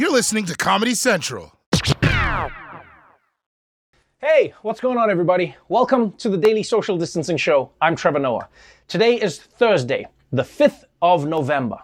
You're listening to Comedy Central. Hey, what's going on, everybody? Welcome to the Daily Social Distancing Show. I'm Trevor Noah. Today is Thursday, the 5th of November.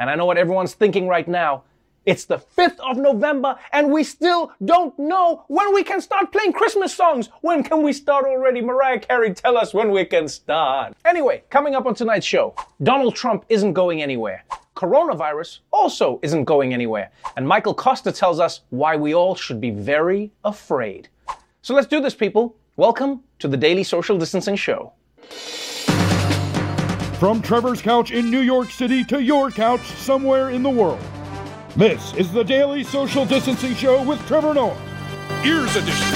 And I know what everyone's thinking right now. It's the 5th of November, and we still don't know when we can start playing Christmas songs. When can we start already? Mariah Carey, tell us when we can start. Anyway, coming up on tonight's show, Donald Trump isn't going anywhere. Coronavirus also isn't going anywhere. And Michael Kosta tells us why we all should be very afraid. So let's do this, people. Welcome to the Daily Social Distancing Show. From Trevor's couch in New York City to your couch somewhere in the world. This is the Daily Social Distancing Show with Trevor Noah. Ears Edition.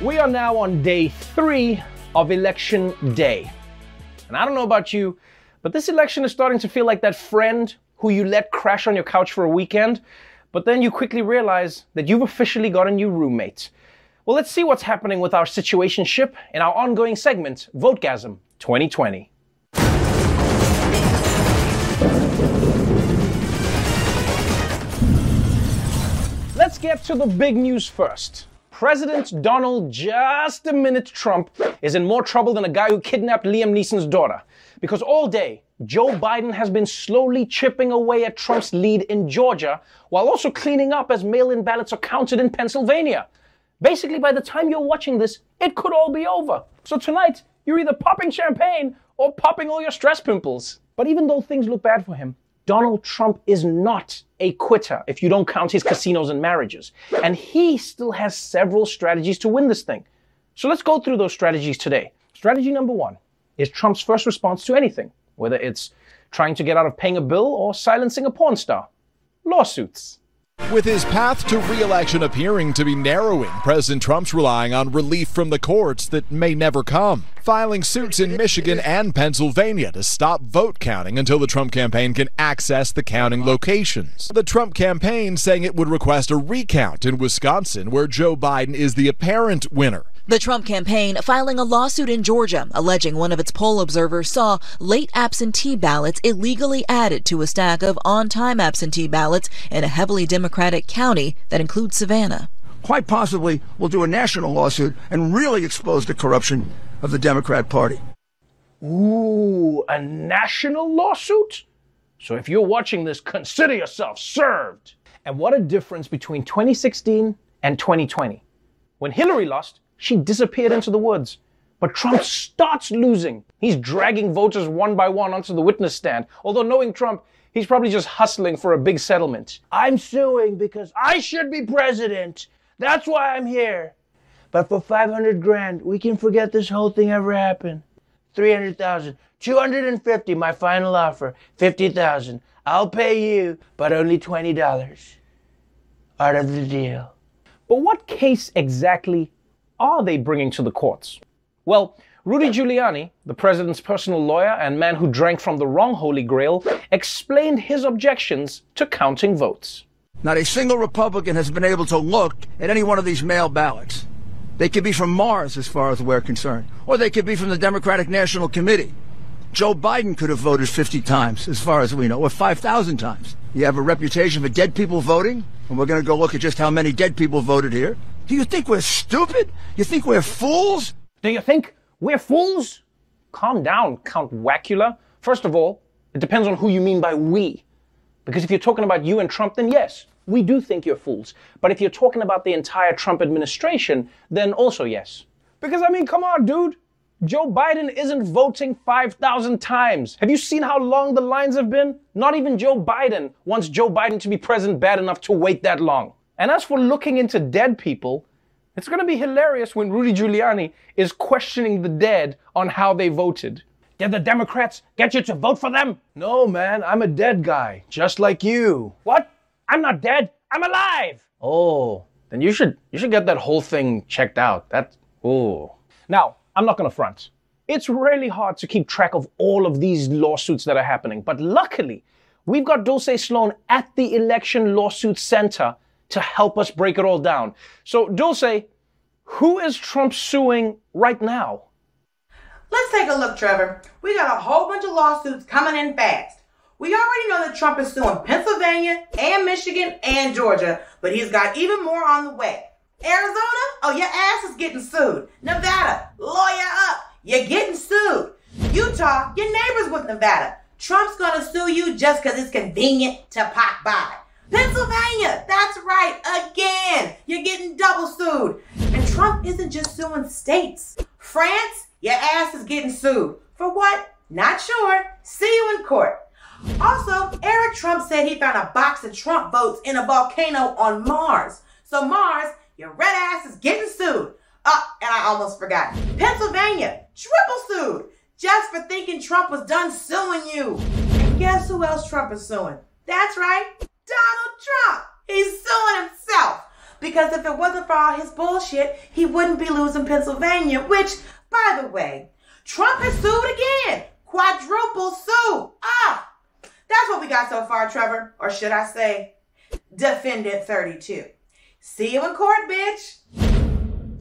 We are now on day three of election day. And I don't know about you, but this election is starting to feel like that friend who you let crash on your couch for a weekend, but then you quickly realize that you've officially got a new roommate. Well, let's see what's happening with our situationship in our ongoing segment, Votegasm 2020. Let's get to the big news first. President Donald Just a Minute Trump is in more trouble than a guy who kidnapped Liam Neeson's daughter. Because all day, Joe Biden has been slowly chipping away at Trump's lead in Georgia while also cleaning up as mail in ballots are counted in Pennsylvania. Basically, by the time you're watching this, it could all be over. So tonight, you're either popping champagne or popping all your stress pimples. But even though things look bad for him, Donald Trump is not a quitter if you don't count his casinos and marriages. And he still has several strategies to win this thing. So let's go through those strategies today. Strategy number one is Trump's first response to anything, whether it's trying to get out of paying a bill or silencing a porn star lawsuits. With his path to re-election appearing to be narrowing, President Trump's relying on relief from the courts that may never come, filing suits in Michigan and Pennsylvania to stop vote counting until the Trump campaign can access the counting locations. The Trump campaign saying it would request a recount in Wisconsin where Joe Biden is the apparent winner. The Trump campaign filing a lawsuit in Georgia alleging one of its poll observers saw late absentee ballots illegally added to a stack of on time absentee ballots in a heavily Democratic county that includes Savannah. Quite possibly, we'll do a national lawsuit and really expose the corruption of the Democrat Party. Ooh, a national lawsuit? So if you're watching this, consider yourself served. And what a difference between 2016 and 2020. When Hillary lost, she disappeared into the woods. But Trump starts losing. He's dragging voters one by one onto the witness stand. Although knowing Trump, he's probably just hustling for a big settlement. I'm suing because I should be president. That's why I'm here. But for 500 grand, we can forget this whole thing ever happened. 300,000, 250, my final offer, 50,000. I'll pay you, but only $20. Out of the deal. But what case exactly are they bringing to the courts? Well, Rudy Giuliani, the president's personal lawyer and man who drank from the wrong Holy Grail, explained his objections to counting votes. Not a single Republican has been able to look at any one of these mail ballots. They could be from Mars, as far as we're concerned, or they could be from the Democratic National Committee. Joe Biden could have voted 50 times, as far as we know, or 5,000 times. You have a reputation for dead people voting, and we're going to go look at just how many dead people voted here. Do you think we're stupid? You think we're fools? Do you think we're fools? Calm down, Count Wacula. First of all, it depends on who you mean by we. Because if you're talking about you and Trump, then yes, we do think you're fools. But if you're talking about the entire Trump administration, then also yes. Because I mean, come on, dude. Joe Biden isn't voting 5,000 times. Have you seen how long the lines have been? Not even Joe Biden wants Joe Biden to be president bad enough to wait that long. And as for looking into dead people, it's going to be hilarious when Rudy Giuliani is questioning the dead on how they voted. Did the Democrats get you to vote for them? No, man, I'm a dead guy, just like you. What? I'm not dead. I'm alive. Oh, then you should you should get that whole thing checked out. That oh. Now, I'm not going to front. It's really hard to keep track of all of these lawsuits that are happening, but luckily, we've got Dulce Sloan at the Election Lawsuit Center to help us break it all down. So, Dulce, who is Trump suing right now? Let's take a look, Trevor. We got a whole bunch of lawsuits coming in fast. We already know that Trump is suing Pennsylvania and Michigan and Georgia, but he's got even more on the way. Arizona, oh, your ass is getting sued. Nevada, lawyer up, you're getting sued. Utah, your neighbors with Nevada. Trump's gonna sue you just because it's convenient to pop by. Pennsylvania, that's right, again, you're getting double sued. And Trump isn't just suing states. France, your ass is getting sued. For what? Not sure. See you in court. Also, Eric Trump said he found a box of Trump votes in a volcano on Mars. So, Mars, your red ass is getting sued. Oh, and I almost forgot. Pennsylvania, triple sued. Just for thinking Trump was done suing you. And guess who else Trump is suing? That's right, Donald Trump. He's suing himself. Because if it wasn't for all his bullshit, he wouldn't be losing Pennsylvania, which, by the way, Trump has sued again. Quadruple sue. Ah, that's what we got so far, Trevor. Or should I say, Defendant 32. See you in court, bitch.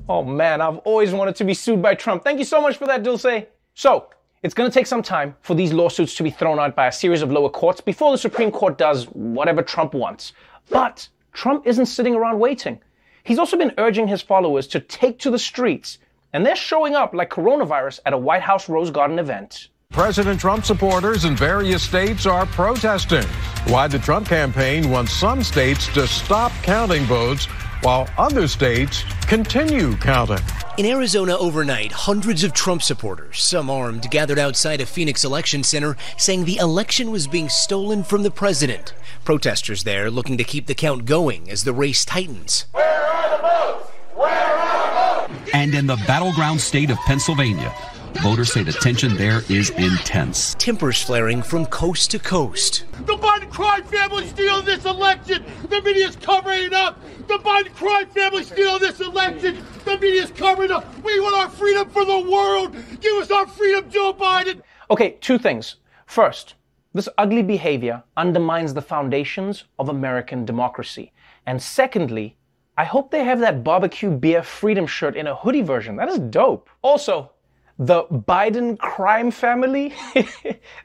Oh man, I've always wanted to be sued by Trump. Thank you so much for that, Dulce. So, it's going to take some time for these lawsuits to be thrown out by a series of lower courts before the Supreme Court does whatever Trump wants. But Trump isn't sitting around waiting. He's also been urging his followers to take to the streets, and they're showing up like coronavirus at a White House Rose Garden event. President Trump supporters in various states are protesting. Why the Trump campaign wants some states to stop counting votes while other states continue counting. In Arizona overnight, hundreds of Trump supporters, some armed, gathered outside a Phoenix election center saying the election was being stolen from the president. Protesters there looking to keep the count going as the race tightens. Where are the votes? Where are the votes? And in the battleground state of Pennsylvania, Voters say the tension there is intense. Tempers flaring from coast to coast. The Biden crime family stealing this election. The media's covering it up. The Biden crime family stealing this election. The media's covering it up. We want our freedom for the world. Give us our freedom, Joe Biden. Okay, two things. First, this ugly behavior undermines the foundations of American democracy. And secondly, I hope they have that barbecue beer freedom shirt in a hoodie version. That is dope. Also, the Biden crime family,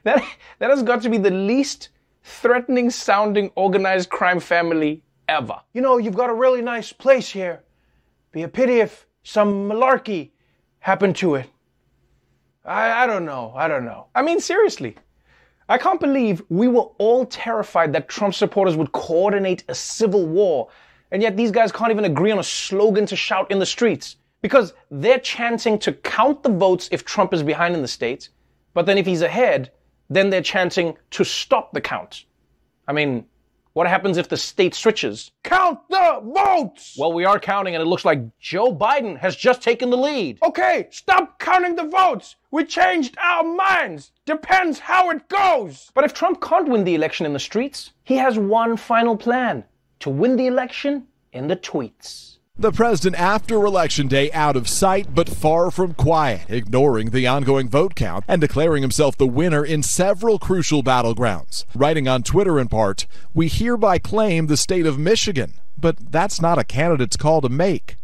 that, that has got to be the least threatening sounding organized crime family ever. You know, you've got a really nice place here. Be a pity if some malarkey happened to it. I, I don't know. I don't know. I mean, seriously. I can't believe we were all terrified that Trump supporters would coordinate a civil war, and yet these guys can't even agree on a slogan to shout in the streets. Because they're chanting to count the votes if Trump is behind in the states, but then if he's ahead, then they're chanting to stop the count. I mean, what happens if the state switches? Count the votes! Well, we are counting, and it looks like Joe Biden has just taken the lead. Okay, stop counting the votes! We changed our minds! Depends how it goes! But if Trump can't win the election in the streets, he has one final plan to win the election in the tweets. The president after election day out of sight but far from quiet, ignoring the ongoing vote count and declaring himself the winner in several crucial battlegrounds. Writing on Twitter in part, we hereby claim the state of Michigan, but that's not a candidate's call to make.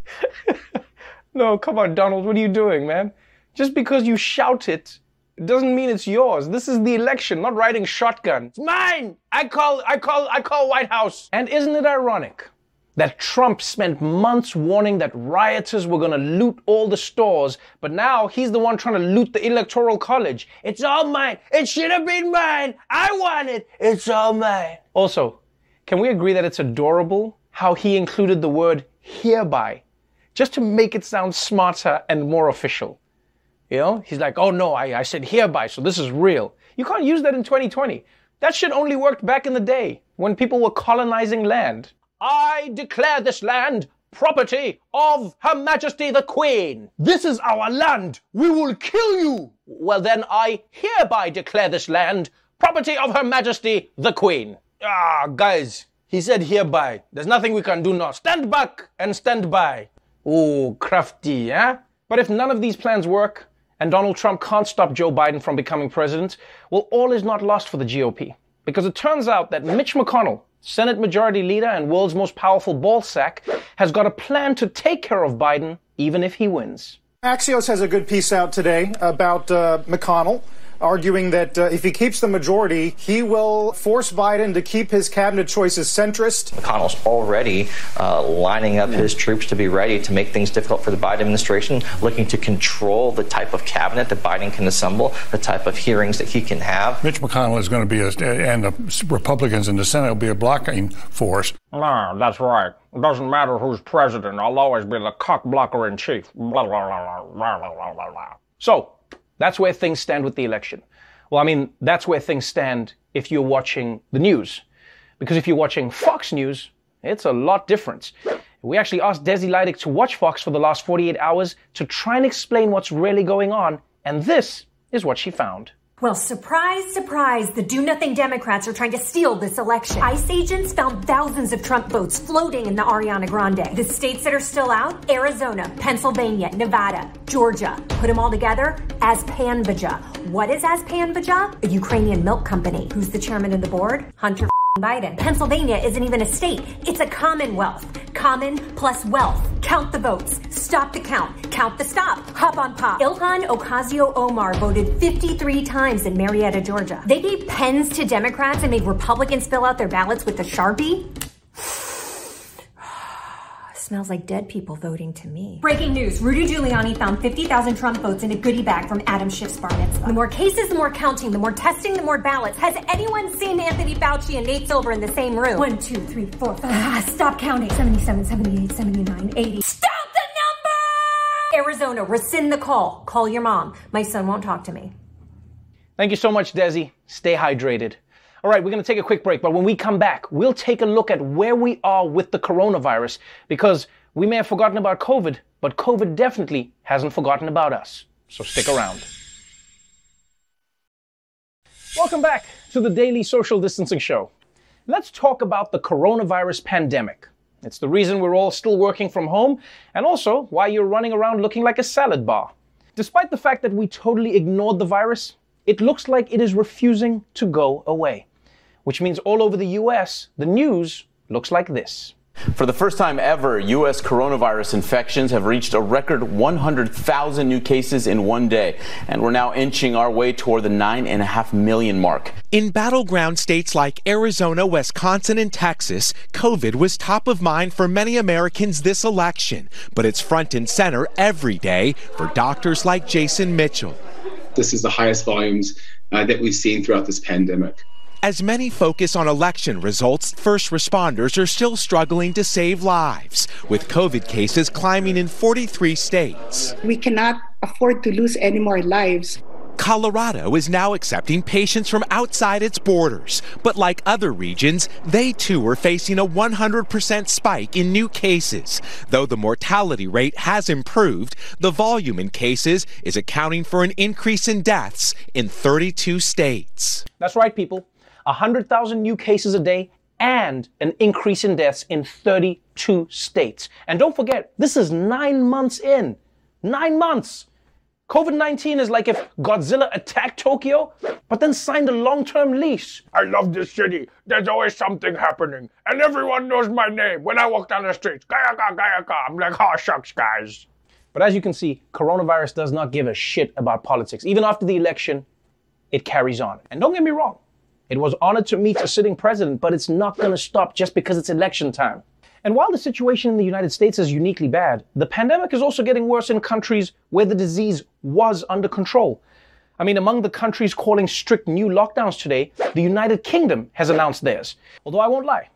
no, come on, Donald, what are you doing, man? Just because you shout it doesn't mean it's yours. This is the election, not riding shotgun. It's mine. I call I call I call White House. And isn't it ironic? That Trump spent months warning that rioters were going to loot all the stores, but now he's the one trying to loot the electoral college. It's all mine. It should have been mine. I want it. It's all mine. Also, can we agree that it's adorable how he included the word hereby just to make it sound smarter and more official? You know, he's like, oh no, I, I said hereby, so this is real. You can't use that in 2020. That shit only worked back in the day when people were colonizing land. I declare this land property of Her Majesty the Queen. This is our land. We will kill you. Well, then I hereby declare this land property of Her Majesty the Queen. Ah, guys, he said hereby. There's nothing we can do now. Stand back and stand by. Oh, crafty, eh? But if none of these plans work, and Donald Trump can't stop Joe Biden from becoming president, well, all is not lost for the GOP. Because it turns out that Mitch McConnell, Senate Majority Leader and world's most powerful ballsack, has got a plan to take care of Biden even if he wins. Axios has a good piece out today about uh, McConnell. Arguing that uh, if he keeps the majority, he will force Biden to keep his cabinet choices centrist. McConnell's already uh, lining up his troops to be ready to make things difficult for the Biden administration, looking to control the type of cabinet that Biden can assemble, the type of hearings that he can have. Mitch McConnell is going to be, a, and the Republicans in the Senate will be a blocking force. No, that's right. It doesn't matter who's president. I'll always be the cock blocker in chief. Blah, blah, blah, blah, blah, blah, blah. So, that's where things stand with the election. Well, I mean, that's where things stand if you're watching the news. Because if you're watching Fox News, it's a lot different. We actually asked Desi Lydic to watch Fox for the last 48 hours to try and explain what's really going on, and this is what she found. Well, surprise, surprise, the do nothing Democrats are trying to steal this election. ICE agents found thousands of Trump votes floating in the Ariana Grande. The states that are still out Arizona, Pennsylvania, Nevada, Georgia. Put them all together as Panvaja. What is as Panvaja? A Ukrainian milk company. Who's the chairman of the board? Hunter Biden. Pennsylvania isn't even a state, it's a commonwealth. Common plus wealth. Count the votes. Stop the count. Count the stop. Hop on pop. Ilhan Ocasio Omar voted 53 times in Marietta, Georgia. They gave pens to Democrats and made Republicans fill out their ballots with a Sharpie. Smells like dead people voting to me. Breaking news Rudy Giuliani found 50,000 Trump votes in a goodie bag from Adam Schiff's bar mitzvah. The more cases, the more counting, the more testing, the more ballots. Has anyone seen Anthony Fauci and Nate Silver in the same room? One, two, three, four, five. Ah, stop counting. 77, 78, 79, 80. Stop the number! Arizona, rescind the call. Call your mom. My son won't talk to me. Thank you so much, Desi. Stay hydrated. All right, we're going to take a quick break, but when we come back, we'll take a look at where we are with the coronavirus because we may have forgotten about COVID, but COVID definitely hasn't forgotten about us. So stick around. Welcome back to the Daily Social Distancing Show. Let's talk about the coronavirus pandemic. It's the reason we're all still working from home and also why you're running around looking like a salad bar. Despite the fact that we totally ignored the virus, it looks like it is refusing to go away which means all over the US, the news looks like this. For the first time ever, U.S. coronavirus infections have reached a record 100,000 new cases in one day, and we're now inching our way toward the 9.5 million mark. In battleground states like Arizona, Wisconsin, and Texas, COVID was top of mind for many Americans this election, but it's front and center every day for doctors like Jason Mitchell. This is the highest volumes uh, that we've seen throughout this pandemic. As many focus on election results, first responders are still struggling to save lives, with COVID cases climbing in 43 states. We cannot afford to lose any more lives. Colorado is now accepting patients from outside its borders, but like other regions, they too are facing a 100% spike in new cases. Though the mortality rate has improved, the volume in cases is accounting for an increase in deaths in 32 states. That's right, people. 100,000 new cases a day and an increase in deaths in 32 states. And don't forget, this is nine months in. Nine months. COVID 19 is like if Godzilla attacked Tokyo, but then signed a long term lease. I love this city. There's always something happening, and everyone knows my name when I walk down the streets. Gayaka, Gayaka. I'm like, oh, shucks, guys. But as you can see, coronavirus does not give a shit about politics. Even after the election, it carries on. And don't get me wrong, it was honored to meet a sitting president, but it's not going to stop just because it's election time. And while the situation in the United States is uniquely bad, the pandemic is also getting worse in countries where the disease was under control. I mean, among the countries calling strict new lockdowns today, the United Kingdom has announced theirs. Although I won't lie,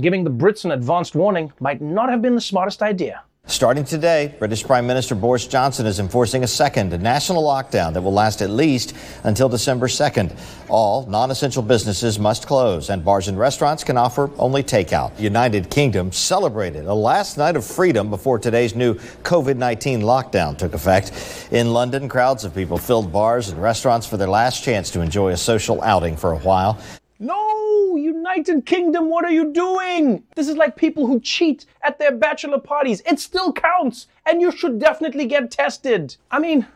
giving the Brits an advanced warning might not have been the smartest idea. Starting today, British Prime Minister Boris Johnson is enforcing a second national lockdown that will last at least until December 2nd. All non essential businesses must close, and bars and restaurants can offer only takeout. United Kingdom celebrated a last night of freedom before today's new COVID 19 lockdown took effect. In London, crowds of people filled bars and restaurants for their last chance to enjoy a social outing for a while. No, United Kingdom, what are you doing? This is like people who cheat at their bachelor parties. It still counts, and you should definitely get tested. I mean,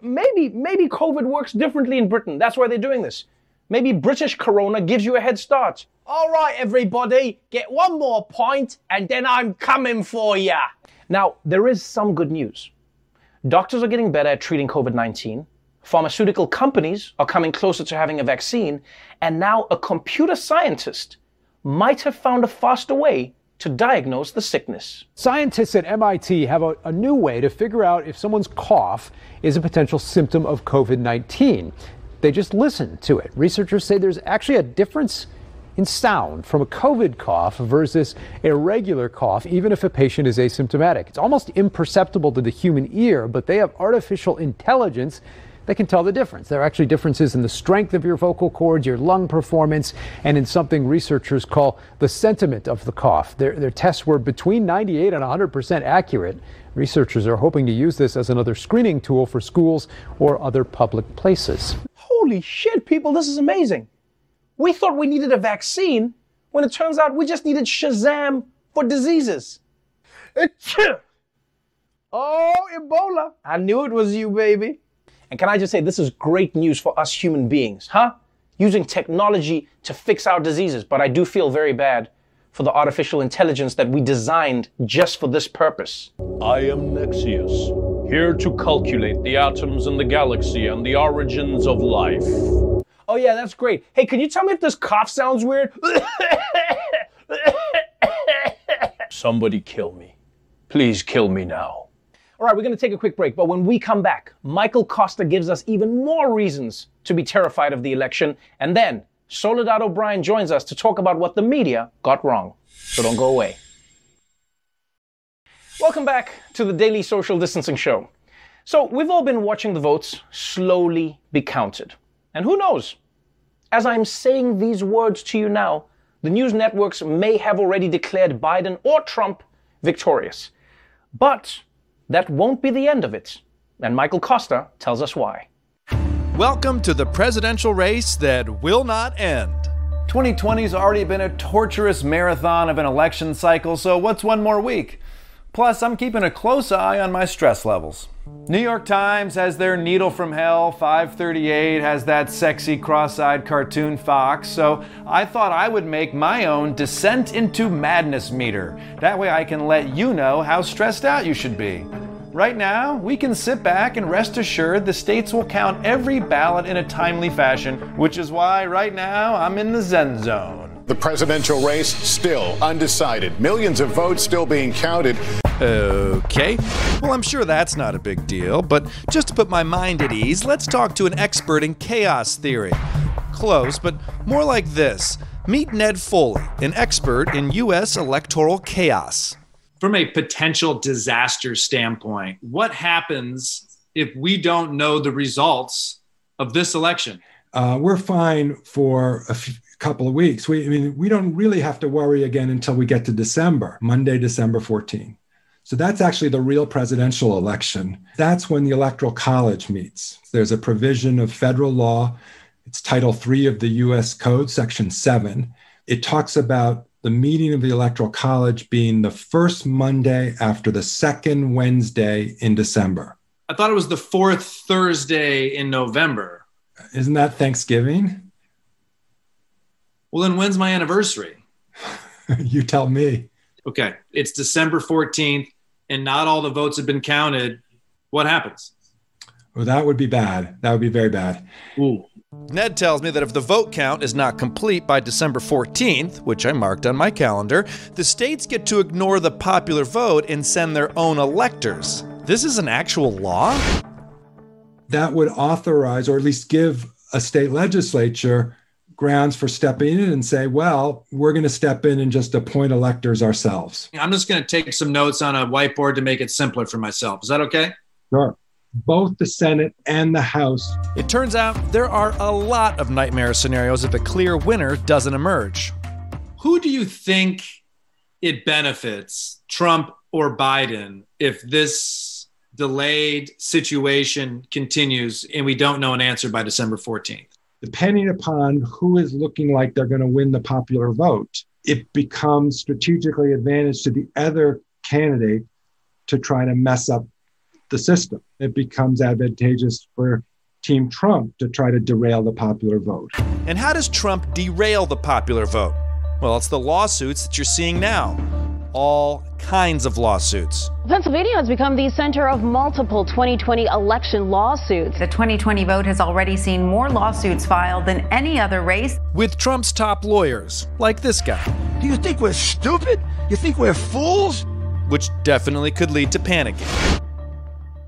maybe maybe COVID works differently in Britain. That's why they're doing this. Maybe British corona gives you a head start. All right, everybody, get one more point, and then I'm coming for ya. Now, there is some good news. Doctors are getting better at treating COVID 19. Pharmaceutical companies are coming closer to having a vaccine, and now a computer scientist might have found a faster way to diagnose the sickness. Scientists at MIT have a, a, new way to figure out if someone's cough is a potential symptom of COVID 19. They just listen to it. Researchers say there's actually a difference in sound from a COVID cough versus a regular cough, even if a patient is asymptomatic. It's almost imperceptible to the human ear, but they have artificial intelligence that can tell the difference. There are actually differences in the strength of your vocal cords, your lung performance, and in something researchers call the sentiment of the cough. Their, their tests were between 98 and 100% accurate. Researchers are hoping to use this as another screening tool for schools or other public places. Holy shit, people, this is amazing. We thought we needed a vaccine when it turns out we just needed Shazam for diseases. Oh, Ebola. I knew it was you, baby. And can I just say, this is great news for us human beings, huh? Using technology to fix our diseases. But I do feel very bad for the artificial intelligence that we designed just for this purpose. I am Nexius, here to calculate the atoms in the galaxy and the origins of life. Oh, yeah, that's great. Hey, can you tell me if this cough sounds weird? Somebody kill me. Please kill me now. All right, we're going to take a quick break, but when we come back, Michael Kosta gives us even more reasons to be terrified of the election, and then Soledad O'Brien joins us to talk about what the media got wrong. So don't go away. Welcome back to the Daily Social Distancing Show. So, we've all been watching the votes slowly be counted. And who knows? As I'm saying these words to you now, the news networks may have already declared Biden or Trump victorious. But that won't be the end of it. And Michael Kosta tells us why. Welcome to the presidential race that will not end. 2020's already been a torturous marathon of an election cycle, so what's one more week? Plus, I'm keeping a close eye on my stress levels. New York Times has their Needle from Hell, 538 has that sexy cross eyed cartoon fox, so I thought I would make my own Descent into Madness meter. That way I can let you know how stressed out you should be. Right now, we can sit back and rest assured the states will count every ballot in a timely fashion, which is why right now I'm in the Zen zone. The presidential race still undecided. Millions of votes still being counted. Okay. Well, I'm sure that's not a big deal, but just to put my mind at ease, let's talk to an expert in chaos theory. Close, but more like this. Meet Ned Foley, an expert in U.S. electoral chaos from a potential disaster standpoint, what happens if we don't know the results of this election? Uh, we're fine for a f- couple of weeks. We, I mean, we don't really have to worry again until we get to December, Monday, December 14. So that's actually the real presidential election. That's when the Electoral College meets. There's a provision of federal law. It's Title III of the US Code, Section 7. It talks about the meeting of the Electoral College being the first Monday after the second Wednesday in December. I thought it was the fourth Thursday in November. Isn't that Thanksgiving? Well, then when's my anniversary? you tell me. Okay, it's December 14th, and not all the votes have been counted. What happens? Well, that would be bad. That would be very bad. Ooh. Ned tells me that if the vote count is not complete by December 14th, which I marked on my calendar, the states get to ignore the popular vote and send their own electors. This is an actual law? That would authorize, or at least give a state legislature grounds for stepping in and say, well, we're going to step in and just appoint electors ourselves. I'm just going to take some notes on a whiteboard to make it simpler for myself. Is that okay? Sure both the Senate and the House. It turns out there are a lot of nightmare scenarios if a clear winner doesn't emerge. Who do you think it benefits, Trump or Biden, if this delayed situation continues and we don't know an answer by December 14th? Depending upon who is looking like they're going to win the popular vote, it becomes strategically advantage to the other candidate to try to mess up the system. It becomes advantageous for Team Trump to try to derail the popular vote. And how does Trump derail the popular vote? Well, it's the lawsuits that you're seeing now. All kinds of lawsuits. Pennsylvania has become the center of multiple 2020 election lawsuits. The 2020 vote has already seen more lawsuits filed than any other race. With Trump's top lawyers, like this guy. Do you think we're stupid? You think we're fools? Which definitely could lead to panicking.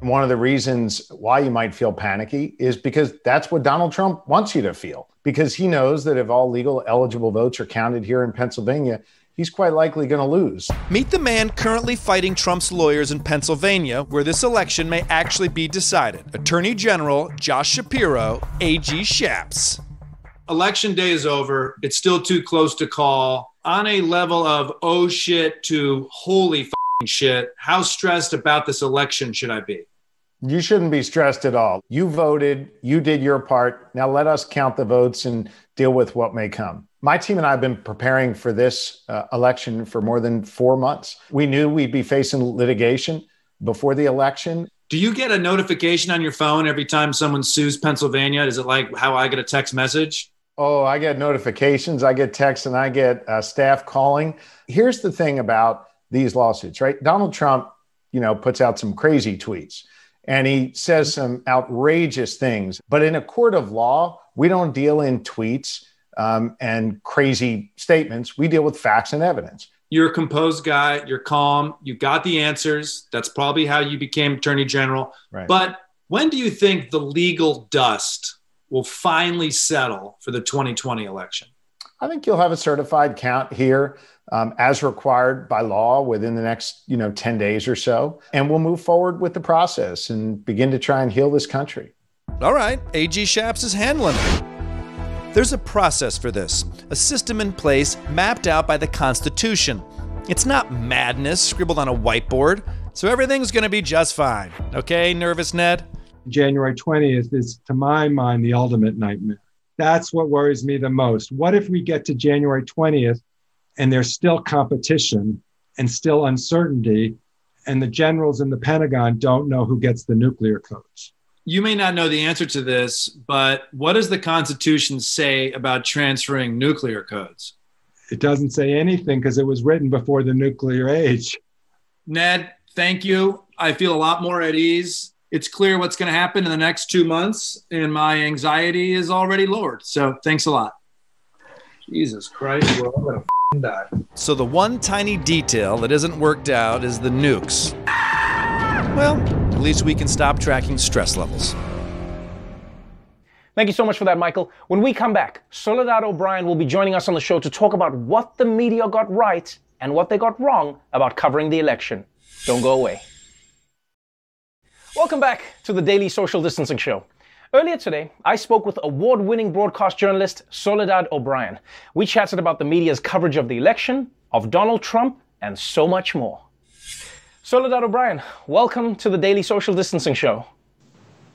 One of the reasons why you might feel panicky is because that's what Donald Trump wants you to feel. Because he knows that if all legal eligible votes are counted here in Pennsylvania, he's quite likely going to lose. Meet the man currently fighting Trump's lawyers in Pennsylvania, where this election may actually be decided Attorney General Josh Shapiro, AG Shaps. Election day is over. It's still too close to call. On a level of oh shit to holy shit, how stressed about this election should I be? You shouldn't be stressed at all. You voted, you did your part. Now let us count the votes and deal with what may come. My team and I have been preparing for this uh, election for more than four months. We knew we'd be facing litigation before the election. Do you get a notification on your phone every time someone sues Pennsylvania? Is it like how I get a text message? Oh, I get notifications, I get texts, and I get uh, staff calling. Here's the thing about these lawsuits, right? Donald Trump, you know, puts out some crazy tweets and he says some outrageous things. But in a court of law, we don't deal in tweets um, and crazy statements. We deal with facts and evidence. You're a composed guy. You're calm. You got the answers. That's probably how you became attorney general. Right. But when do you think the legal dust will finally settle for the 2020 election? I think you'll have a certified count here um, as required by law within the next you know 10 days or so and we'll move forward with the process and begin to try and heal this country all right ag shaps is handling it there's a process for this a system in place mapped out by the constitution. It's not madness scribbled on a whiteboard so everything's going to be just fine. Okay nervous ned? January 20th is to my mind the ultimate nightmare. That's what worries me the most. What if we get to january 20th and there's still competition and still uncertainty and the generals in the pentagon don't know who gets the nuclear codes you may not know the answer to this but what does the constitution say about transferring nuclear codes? It doesn't say anything because it was written before the nuclear age. Ned thank you. I feel a lot more at ease. It's clear what's going to happen in the next two months and my anxiety is already lowered. So thanks a lot. Jesus christ we're all going to die. So the one tiny detail that isn't worked out is the nukes. Well, at least we can stop tracking stress levels. Thank you so much for that, Michael. When we come back, Soledad O'Brien will be joining us on the show to talk about what the media got right and what they got wrong about covering the election. Don't go away. Welcome back to the Daily Social Distancing Show. Earlier today, I spoke with award winning broadcast journalist Soledad O'Brien. We chatted about the media's coverage of the election, of Donald Trump, and so much more. Soledad O'Brien, welcome to the Daily Social Distancing Show.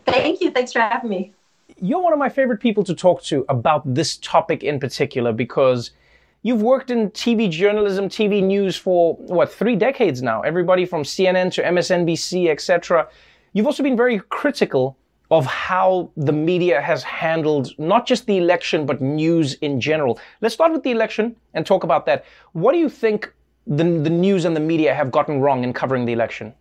Thank you. Thanks for having me. You're one of my favorite people to talk to about this topic in particular because you've worked in TV journalism, TV news for what, three decades now. Everybody from CNN to MSNBC, etc. You've also been very critical of how the media has handled not just the election, but news in general. Let's start with the election and talk about that. What do you think the, the news and the media have gotten wrong in covering the election?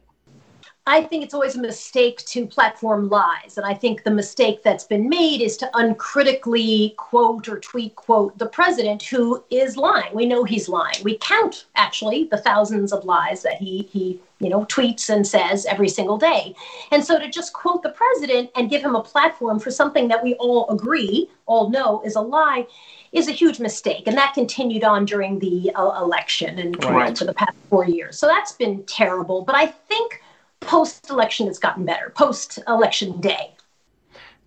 I think it's always a mistake to platform lies. And I think the mistake that's been made is to uncritically quote or tweet quote the president who is lying. We know he's lying. We count actually the thousands of lies that he he you know tweets and says every single day. And so to just quote the president and give him a platform for something that we all agree, all know is a lie is a huge mistake. And that continued on during the uh, election and right. for the past 4 years. So that's been terrible, but I think post election it's gotten better post election day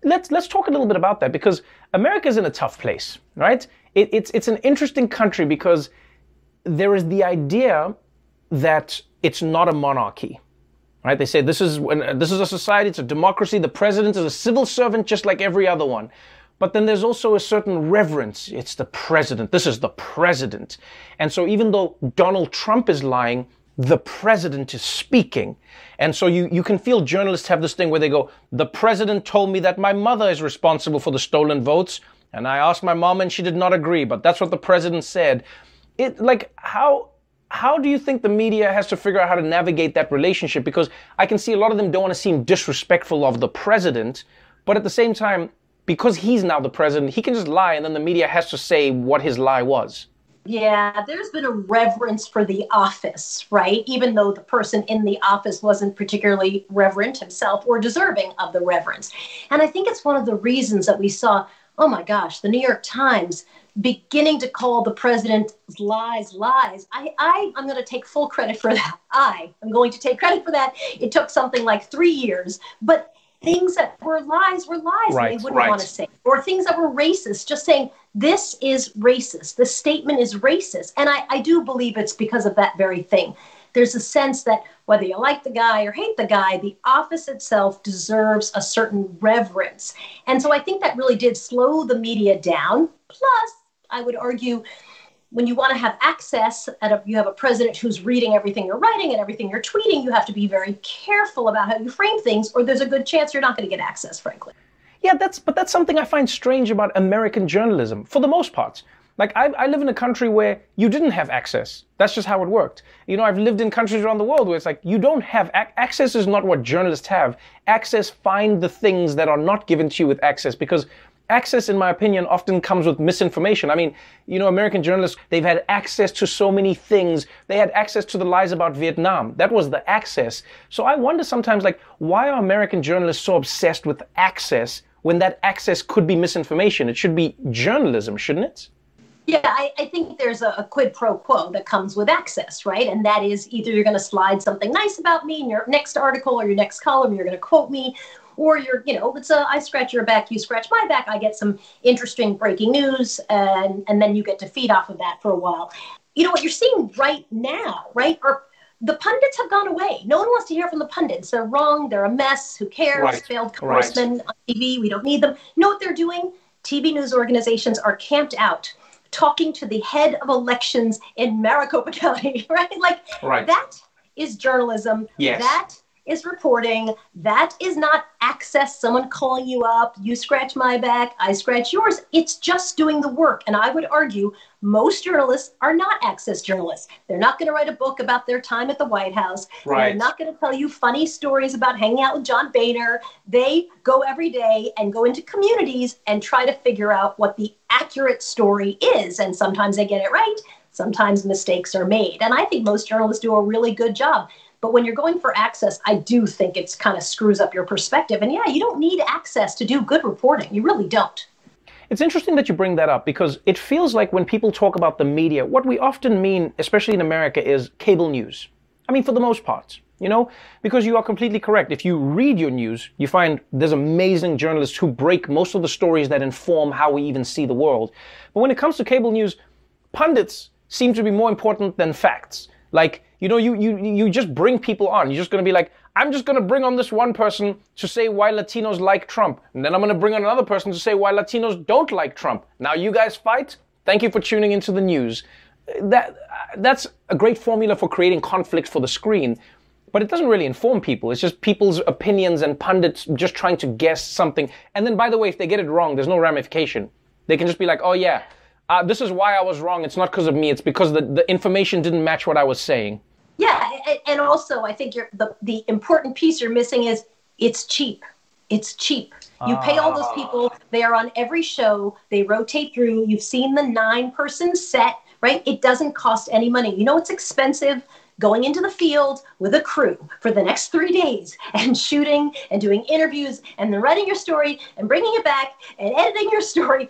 let's let's talk a little bit about that because america's in a tough place right it, it's it's an interesting country because there is the idea that it's not a monarchy right they say this is when uh, this is a society it's a democracy the president is a civil servant just like every other one but then there's also a certain reverence it's the president this is the president and so even though donald trump is lying the president is speaking. And so you, you can feel journalists have this thing where they go, the president told me that my mother is responsible for the stolen votes. And I asked my mom and she did not agree, but that's what the president said. It like how how do you think the media has to figure out how to navigate that relationship? Because I can see a lot of them don't want to seem disrespectful of the president, but at the same time, because he's now the president, he can just lie and then the media has to say what his lie was. Yeah, there's been a reverence for the office, right? Even though the person in the office wasn't particularly reverent himself or deserving of the reverence. And I think it's one of the reasons that we saw, oh my gosh, the New York Times beginning to call the president's lies lies. I, I I'm going to take full credit for that. I am going to take credit for that. It took something like three years, but things that were lies were lies Right, and they wouldn't right. want to say or things that were racist just saying this is racist this statement is racist and I, I do believe it's because of that very thing there's a sense that whether you like the guy or hate the guy the office itself deserves a certain reverence and so i think that really did slow the media down plus i would argue when you want to have access and you have a president who's reading everything you're writing and everything you're tweeting, you have to be very careful about how you frame things, or there's a good chance you're not going to get access, frankly. Yeah, that's but that's something I find strange about American journalism for the most part. Like I, I live in a country where you didn't have access. That's just how it worked. You know, I've lived in countries around the world where it's like you don't have ac- access is not what journalists have. Access find the things that are not given to you with access because access in my opinion often comes with misinformation. I mean you know american journalists they've had access to so many things. They had access to the lies about vietnam. That was the access. So i wonder sometimes like why are american journalists so obsessed with access when that access could be misinformation? It should be journalism shouldn't it? Yeah, I, I think there's a, a quid pro quo that comes with access, right? And that is either you're going to slide something nice about me in your next article or your next column, you're going to quote me, or you're, you know, it's a I scratch your back, you scratch my back. I get some interesting breaking news, and and then you get to feed off of that for a while. You know what you're seeing right now, right? Are the pundits have gone away. No one wants to hear from the pundits. They're wrong. They're a mess. Who cares? Right. Failed Right. on TV. We don't need them. You know what they're doing? TV news organizations are camped out talking to the head of elections in Maricopa County, right? Like Right. that is journalism. Yes. That is reporting. That is not access, someone calling you up, you scratch my back, I scratch yours. It's just doing the work. And I would argue most journalists are not access journalists. They're not going to write a book about their time at the White House. Right. They're not going to tell you funny stories about hanging out with John Boehner. They go every day and go into communities and try to figure out what the accurate story is. And sometimes they get it right, sometimes mistakes are made. And I think most journalists do a really good job. But when you're going for access, I do think it's kind of screws up your perspective. And yeah, you don't need access to do good reporting. You really don't. It's interesting that you bring that up because it feels like when people talk about the media, what we often mean, especially in America, is cable news. I mean, for the most part, you know, because you are completely correct. If you read your news, you find there's amazing journalists who break most of the stories that inform how we even see the world. But when it comes to cable news, pundits seem to be more important than facts. Like, you know, you you you just bring people on. You're just gonna be like, I'm just gonna bring on this one person to say why Latinos like Trump, and then I'm gonna bring on another person to say why Latinos don't like Trump. Now you guys fight. Thank you for tuning into the news. That that's a great formula for creating conflict for the screen. But it doesn't really inform people. It's just people's opinions and pundits just trying to guess something. And then, by the way, if they get it wrong, there's no ramification. They can just be like, oh, yeah, uh, this is why I was wrong. It's not because of me. It's because the, the information didn't match what I was saying. Yeah, and also I think the the important piece you're missing is it's cheap. It's cheap. You pay all those people. They are on every show. They rotate through. You've seen the nine person set, right? It doesn't cost any money. You know it's expensive going into the field with a crew for the next three days and shooting and doing interviews and then writing your story and bringing it back and editing your story.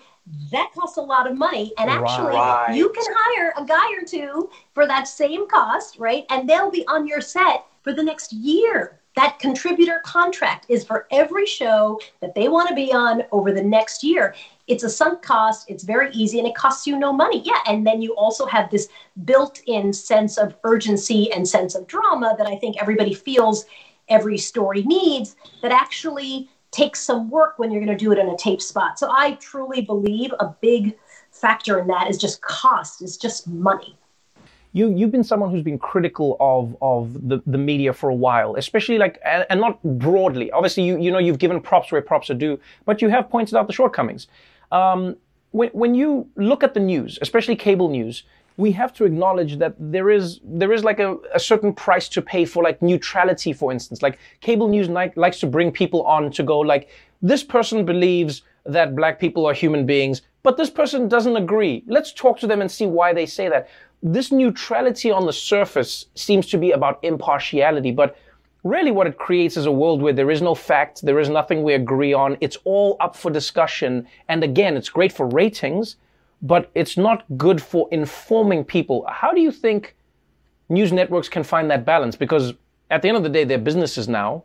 That costs a lot of money. And actually, Right. you can hire a guy or two for that same cost, right? And they'll be on your set for the next year. That contributor contract is for every show that they want to be on over the next year. It's a sunk cost, it's very easy, and it costs you no money. Yeah, and then you also have this built in sense of urgency and sense of drama that I think everybody feels every story needs that actually takes some work when you're going to do it in a tape spot. So I truly believe a big factor in that is just cost, is just money. You you've been someone who's been critical of of the, the media for a while, especially like and, and not broadly. Obviously, you you know you've given props where props are due, but you have pointed out the shortcomings. Um, when when you look at the news, especially cable news, we have to acknowledge that there is there is like a, a certain price to pay for like neutrality, for instance. Like cable news likes to bring people on to go like this person believes that black people are human beings, but this person doesn't agree. Let's talk to them and see why they say that. This neutrality on the surface seems to be about impartiality, but really what it creates is a world where there is no fact, there is nothing we agree on, it's all up for discussion. And again, it's great for ratings, but it's not good for informing people. How do you think news networks can find that balance? Because at the end of the day, they're businesses now,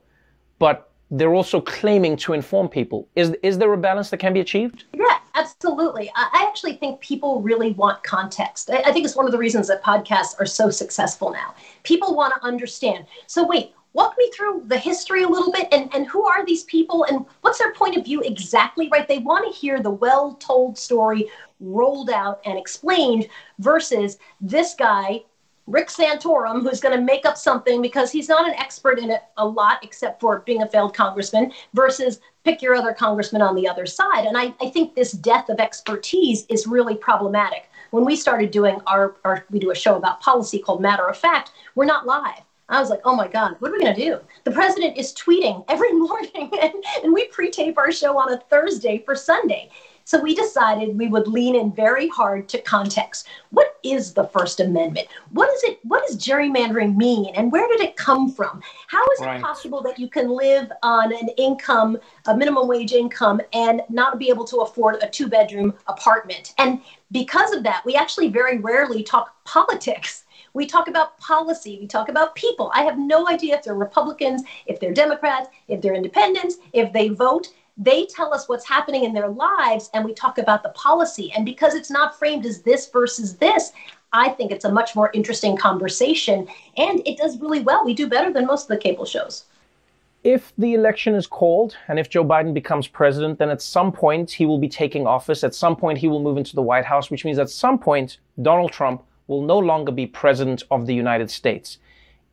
but they're also claiming to inform people. Is, is there a balance that can be achieved? Yeah, absolutely. I, actually think people really want context. I think it's one of the reasons that podcasts are so successful now. People want to understand. So, wait, walk me through the history a little bit and, and who are these people and what's their point of view exactly, right? They want to hear the well told story rolled out and explained versus this guy Rick Santorum, who's going to make up something because he's not an expert in it a lot, except for being a failed congressman, versus pick your other congressman on the other side. And I, I think this death of expertise is really problematic. When we started doing our, our, we do a show about policy called Matter of Fact, we're not live. I was like, oh my God, what are we going to do? The president is tweeting every morning, and, and we pre tape our show on a Thursday for Sunday. So we decided we would lean in very hard to context. What is the First Amendment? What is it? What does gerrymandering mean? And where did it come from? How is right. it possible that you can live on an income, a minimum wage income, and not be able to afford a two bedroom apartment? And because of that, we actually very rarely talk politics. We talk about policy. We talk about people. I have no idea if they're Republicans, if they're Democrats, if they're independents, if they vote. They tell us what's happening in their lives, and we talk about the policy. And because it's not framed as this versus this, I think it's a much more interesting conversation. And it does really well. We do better than most of the cable shows. If the election is called and if Joe Biden becomes president, then at some point he will be taking office. At some point he will move into the White House, which means at some point Donald Trump will no longer be president of the United States.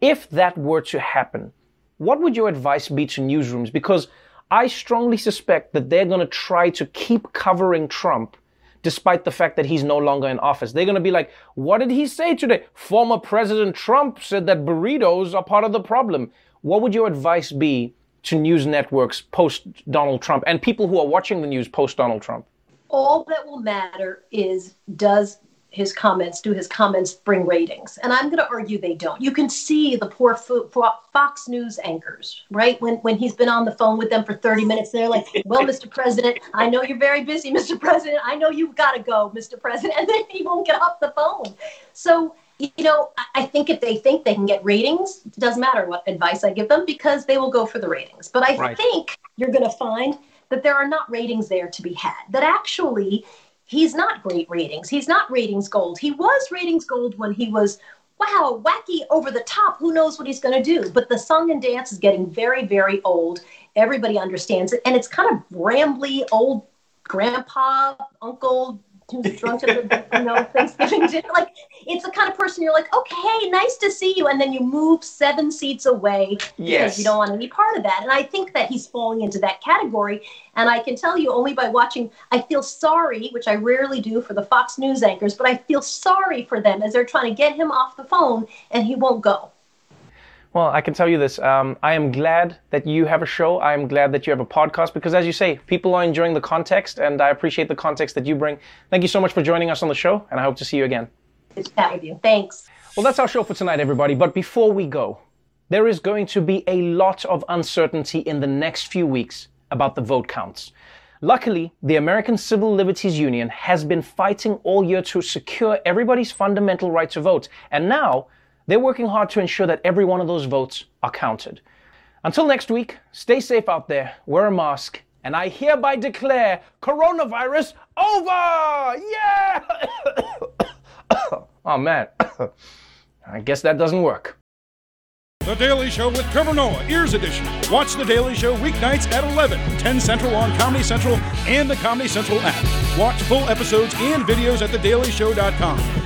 If that were to happen, what would your advice be to newsrooms? Because I strongly suspect that they're going to try to keep covering Trump despite the fact that he's no longer in office. They're going to be like, what did he say today? Former President Trump said that burritos are part of the problem. What would your advice be to news networks post Donald Trump and people who are watching the news post Donald Trump? All that will matter is does his comments, do his comments bring ratings? And I'm going to argue they don't. You can see the poor Fox News anchors, right? When when he's been on the phone with them for 30 minutes, they're like, "Well, Mr. President, I know you're very busy, Mr. President. I know you've got to go, Mr. President," and then he won't get off the phone. So you know, I think if they think they can get ratings, it doesn't matter what advice I give them because they will go for the ratings. But I right. think you're going to find that there are not ratings there to be had. That actually he's not great ratings. He's not ratings gold. He was ratings gold when he was wow, wacky, over the top. Who knows what he's going to do? But the song and dance is getting very, very old. Everybody understands it. And it's kind of rambly, old grandpa, uncle, who's drunk at the you know Thanksgiving dinner. Like it's the kind of person you're like, okay, nice to see you, and then you move seven seats away yes. because you don't want any part of that. And I think that he's falling into that category. And I can tell you only by watching, I feel sorry, which I rarely do for the Fox News anchors, but I feel sorry for them as they're trying to get him off the phone and he won't go. Well, I can tell you this. Um, I am glad that you have a show. I am glad that you have a podcast because, as you say, people are enjoying the context, and I appreciate the context that you bring. Thank you so much for joining us on the show, and I hope to see you again. Good to chat with you. Thanks. Well, that's our show for tonight, everybody. But before we go, there is going to be a lot of uncertainty in the next few weeks about the vote counts. Luckily, the American Civil Liberties Union has been fighting all year to secure everybody's fundamental right to vote, and now they're working hard to ensure that every one of those votes are counted. Until next week, stay safe out there, wear a mask, and I hereby declare coronavirus over! Yeah! oh man, I guess that doesn't work. The Daily Show with Trevor Noah, Ears Edition. Watch The Daily Show weeknights at 11, 10 Central on Comedy Central and the Comedy Central app. Watch full episodes and videos at thedailyshow.com.